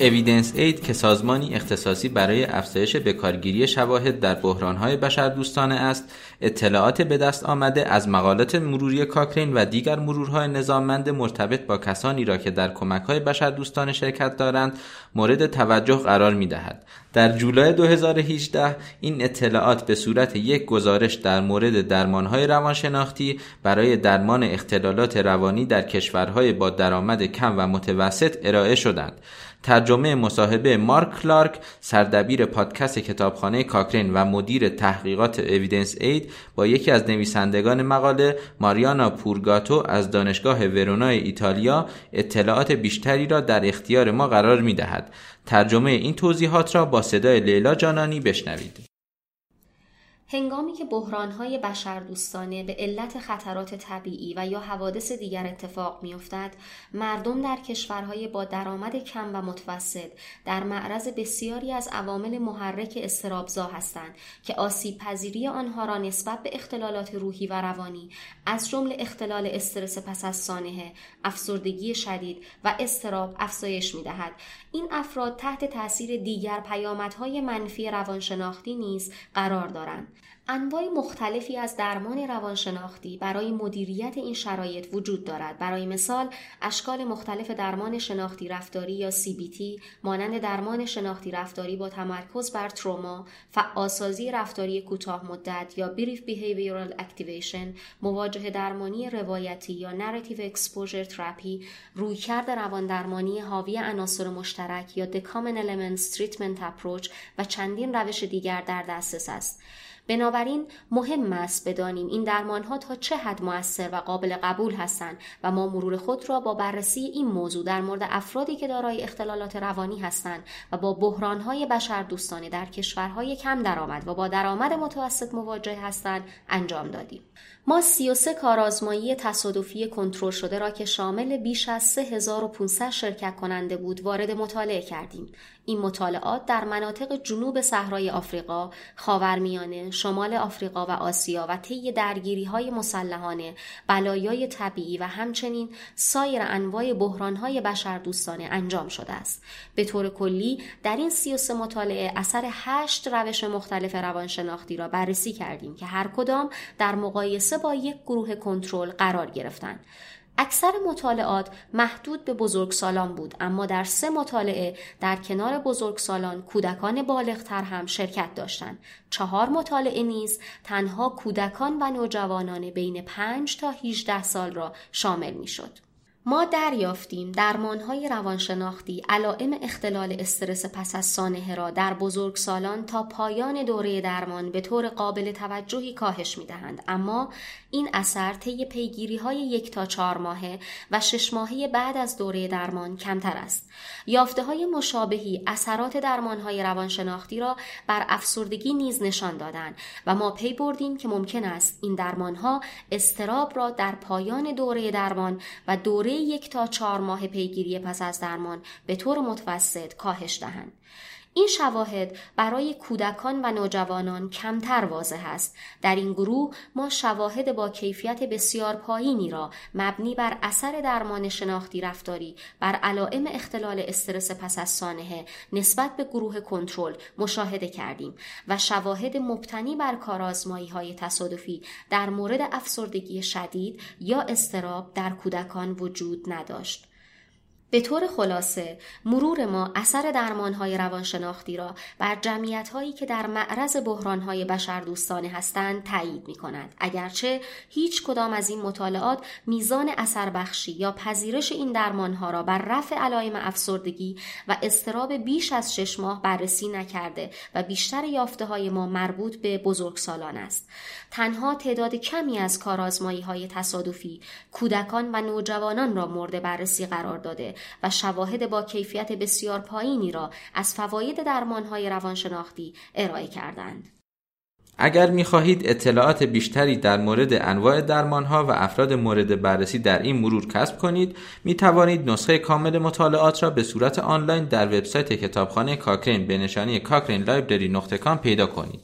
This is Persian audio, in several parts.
اویدنس اید که سازمانی اختصاصی برای افزایش بکارگیری شواهد در بحرانهای بشردوستانه است اطلاعات به دست آمده از مقالات مروری کاکرین و دیگر مرورهای نظاممند مرتبط با کسانی را که در کمکهای بشردوستانه شرکت دارند مورد توجه قرار می دهد. در جولای 2018 این اطلاعات به صورت یک گزارش در مورد درمانهای روانشناختی برای درمان اختلالات روانی در کشورهای با درآمد کم و متوسط ارائه شدند. ترجمه مصاحبه مارک کلارک سردبیر پادکست کتابخانه کاکرین و مدیر تحقیقات اویدنس اید با یکی از نویسندگان مقاله ماریانا پورگاتو از دانشگاه ورونای ایتالیا اطلاعات بیشتری را در اختیار ما قرار می دهد. ترجمه این توضیحات را با صدای لیلا جانانی بشنوید. هنگامی که بحرانهای بشردوستانه به علت خطرات طبیعی و یا حوادث دیگر اتفاق میافتد مردم در کشورهای با درآمد کم و متوسط در معرض بسیاری از عوامل محرک استرابزا هستند که آسیب پذیری آنها را نسبت به اختلالات روحی و روانی از جمله اختلال استرس پس از سانحه افسردگی شدید و استراب افزایش می‌دهد. این افراد تحت تاثیر دیگر پیامدهای منفی روانشناختی نیز قرار دارند. انواع مختلفی از درمان روانشناختی برای مدیریت این شرایط وجود دارد. برای مثال، اشکال مختلف درمان شناختی رفتاری یا CBT مانند درمان شناختی رفتاری با تمرکز بر تروما، فعالسازی رفتاری کوتاه مدت یا Brief Behavioral Activation، مواجهه درمانی روایتی یا Narrative Exposure Therapy، رویکرد روان درمانی حاوی عناصر مشترک یا The Common Elements Treatment Approach و چندین روش دیگر در دسترس است. بنابراین مهم است بدانیم این درمان ها تا چه حد موثر و قابل قبول هستند و ما مرور خود را با بررسی این موضوع در مورد افرادی که دارای اختلالات روانی هستند و با بحران های بشر دوستانه در کشورهای کم درآمد و با درآمد متوسط مواجه هستند انجام دادیم. ما 33 کارآزمایی تصادفی کنترل شده را که شامل بیش از 3500 شرکت کننده بود وارد مطالعه کردیم. این مطالعات در مناطق جنوب صحرای آفریقا، خاورمیانه، شمال آفریقا و آسیا و طی درگیری های مسلحانه، بلایای طبیعی و همچنین سایر انواع بحران های بشردوستانه انجام شده است. به طور کلی در این 33 مطالعه اثر 8 روش مختلف روانشناختی را بررسی کردیم که هر کدام در مقایسه با یک گروه کنترل قرار گرفتند. اکثر مطالعات محدود به بزرگسالان بود اما در سه مطالعه در کنار بزرگسالان کودکان بالغتر هم شرکت داشتند چهار مطالعه نیز تنها کودکان و نوجوانان بین 5 تا 18 سال را شامل می شد. ما دریافتیم درمانهای روانشناختی علائم اختلال استرس پس از سانحه را در بزرگسالان تا پایان دوره درمان به طور قابل توجهی کاهش می دهند. اما این اثر طی پیگیری های یک تا چهار ماهه و شش ماهه بعد از دوره درمان کمتر است. یافته های مشابهی اثرات درمان های روانشناختی را بر افسردگی نیز نشان دادند و ما پی بردیم که ممکن است این درمان ها استراب را در پایان دوره درمان و دوره یک تا چهار ماه پیگیری پس از درمان به طور متوسط کاهش دهند. این شواهد برای کودکان و نوجوانان کمتر واضح است. در این گروه ما شواهد با کیفیت بسیار پایینی را مبنی بر اثر درمان شناختی رفتاری بر علائم اختلال استرس پس از سانحه نسبت به گروه کنترل مشاهده کردیم و شواهد مبتنی بر کارآزمایی های تصادفی در مورد افسردگی شدید یا استراب در کودکان وجود نداشت. به طور خلاصه مرور ما اثر درمانهای روانشناختی را بر جمعیتهایی که در معرض بحرانهای بشردوستانه هستند تایید می کند. اگرچه هیچ کدام از این مطالعات میزان اثر بخشی یا پذیرش این درمانها را بر رفع علائم افسردگی و استراب بیش از شش ماه بررسی نکرده و بیشتر یافته های ما مربوط به بزرگسالان است. تنها تعداد کمی از کارآزمایی های تصادفی کودکان و نوجوانان را مورد بررسی قرار داده و شواهد با کیفیت بسیار پایینی را از فواید درمانهای روانشناختی ارائه کردند. اگر می خواهید اطلاعات بیشتری در مورد انواع درمانها و افراد مورد بررسی در این مرور کسب کنید می توانید نسخه کامل مطالعات را به صورت آنلاین در وبسایت کتابخانه کاکرین به نشانی Cochrane Library نقطه پیدا کنید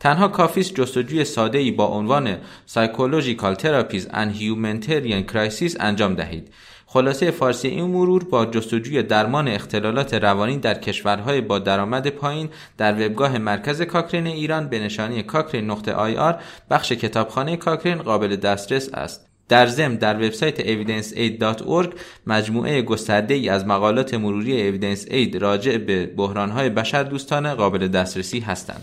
تنها کافیست جستجوی ساده ای با عنوان Psychological Therapies and Humanitarian Crisis انجام دهید خلاصه فارسی این مرور با جستجوی درمان اختلالات روانی در کشورهای با درآمد پایین در وبگاه مرکز کاکرین ایران به نشانی کاکرین نقطه ir بخش کتابخانه کاکرین قابل دسترس است. در ضمن در وبسایت evidenceaid.org مجموعه گسترده ای از مقالات مروری اید راجع به بحرانهای بشر دوستانه قابل دسترسی هستند.